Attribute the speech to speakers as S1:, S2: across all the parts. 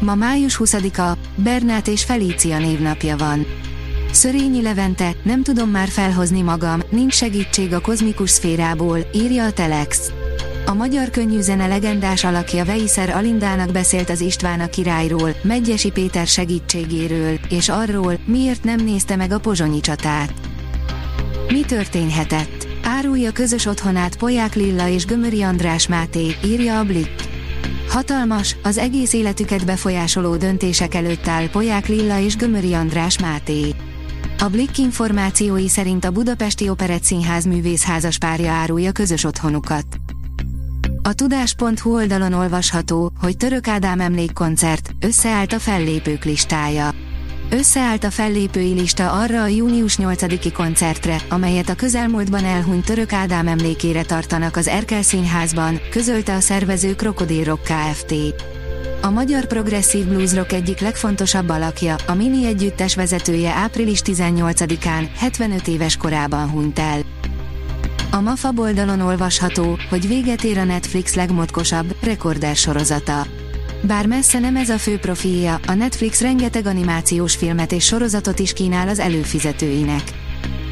S1: Ma május 20-a, Bernát és Felícia névnapja van. Szörényi Levente, nem tudom már felhozni magam, nincs segítség a kozmikus szférából, írja a Telex. A magyar könnyűzene legendás alakja Veiszer Alindának beszélt az István a királyról, Megyesi Péter segítségéről, és arról, miért nem nézte meg a pozsonyi csatát. Mi történhetett? Árulja közös otthonát Poják Lilla és Gömöri András Máté, írja a Blick. Hatalmas, az egész életüket befolyásoló döntések előtt áll Poják Lilla és Gömöri András Máté. A Blick információi szerint a Budapesti Operett Színház művészházas párja árulja közös otthonukat. A tudás.hu oldalon olvasható, hogy Török Ádám emlékkoncert, összeállt a fellépők listája. Összeállt a fellépői lista arra a június 8-i koncertre, amelyet a közelmúltban elhunyt Török Ádám emlékére tartanak az Erkel Színházban, közölte a szervező Krokodil Rock Kft. A magyar progresszív blues rock egyik legfontosabb alakja, a Mini együttes vezetője április 18-án, 75 éves korában hunyt el. A MAFA oldalon olvasható, hogy véget ér a Netflix legmotkosabb, rekorder sorozata. Bár messze nem ez a fő profilja, a Netflix rengeteg animációs filmet és sorozatot is kínál az előfizetőinek.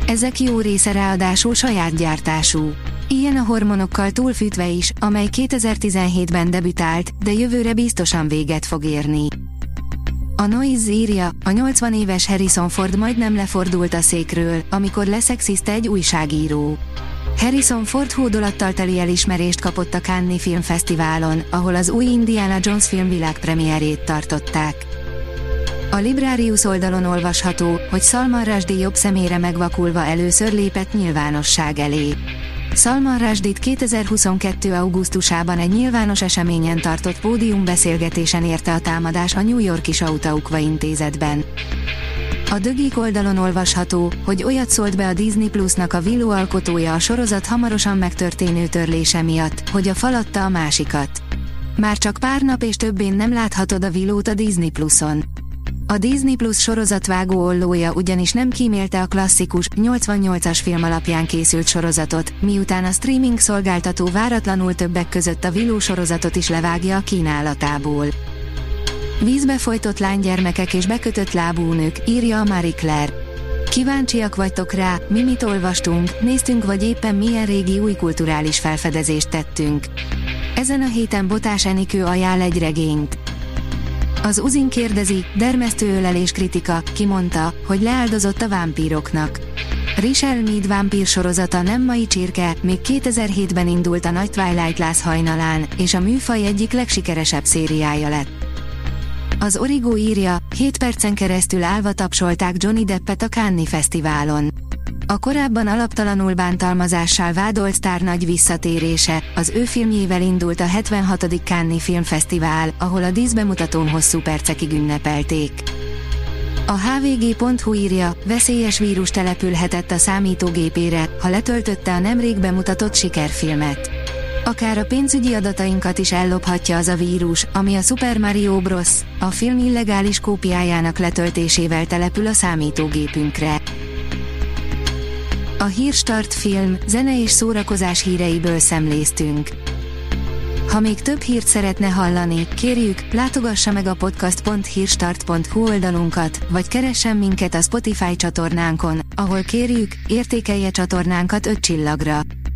S1: Ezek jó része ráadásul saját gyártású. Ilyen a hormonokkal túlfűtve is, amely 2017-ben debütált, de jövőre biztosan véget fog érni. A Noise írja, a 80 éves Harrison Ford majdnem lefordult a székről, amikor leszexizte egy újságíró. Harrison Ford hódolattal teli elismerést kapott a Cannes Filmfesztiválon, ahol az új Indiana Jones film világpremiérjét tartották. A Librarius oldalon olvasható, hogy Salman Rushdie jobb szemére megvakulva először lépett nyilvánosság elé. Salman Rushdie 2022. augusztusában egy nyilvános eseményen tartott pódiumbeszélgetésen érte a támadás a New Yorki Sautaukva intézetben. A dögik oldalon olvasható, hogy olyat szólt be a Disney Plusnak a Willow alkotója a sorozat hamarosan megtörténő törlése miatt, hogy a falatta a másikat. Már csak pár nap és többén nem láthatod a Willow-t a Disney Pluson. A Disney Plus sorozatvágó ollója ugyanis nem kímélte a klasszikus, 88-as film alapján készült sorozatot, miután a streaming szolgáltató váratlanul többek között a Willow sorozatot is levágja a kínálatából. Vízbe folytott lánygyermekek és bekötött lábú nők, írja a Marie Claire. Kíváncsiak vagytok rá, mi mit olvastunk, néztünk vagy éppen milyen régi új kulturális felfedezést tettünk. Ezen a héten Botás Enikő ajánl egy regényt. Az Uzin kérdezi, dermesztő ölelés kritika, kimondta, hogy leáldozott a vámpíroknak. Richel Mead vámpír sorozata nem mai csirke, még 2007-ben indult a Nagy Twilight Lász hajnalán, és a műfaj egyik legsikeresebb szériája lett. Az Origo írja, 7 percen keresztül állva tapsolták Johnny Deppet a Cannes Fesztiválon. A korábban alaptalanul bántalmazással vádolt sztár nagy visszatérése, az ő filmjével indult a 76. Cannes Filmfesztivál, ahol a díszbemutatón hosszú percekig ünnepelték. A hvg.hu írja, veszélyes vírus települhetett a számítógépére, ha letöltötte a nemrég bemutatott sikerfilmet. Akár a pénzügyi adatainkat is ellophatja az a vírus, ami a Super Mario Bros. a film illegális kópiájának letöltésével települ a számítógépünkre. A Hírstart film, zene és szórakozás híreiből szemléztünk. Ha még több hírt szeretne hallani, kérjük, látogassa meg a podcast.hírstart.hu oldalunkat, vagy keressen minket a Spotify csatornánkon, ahol kérjük, értékelje csatornánkat 5 csillagra.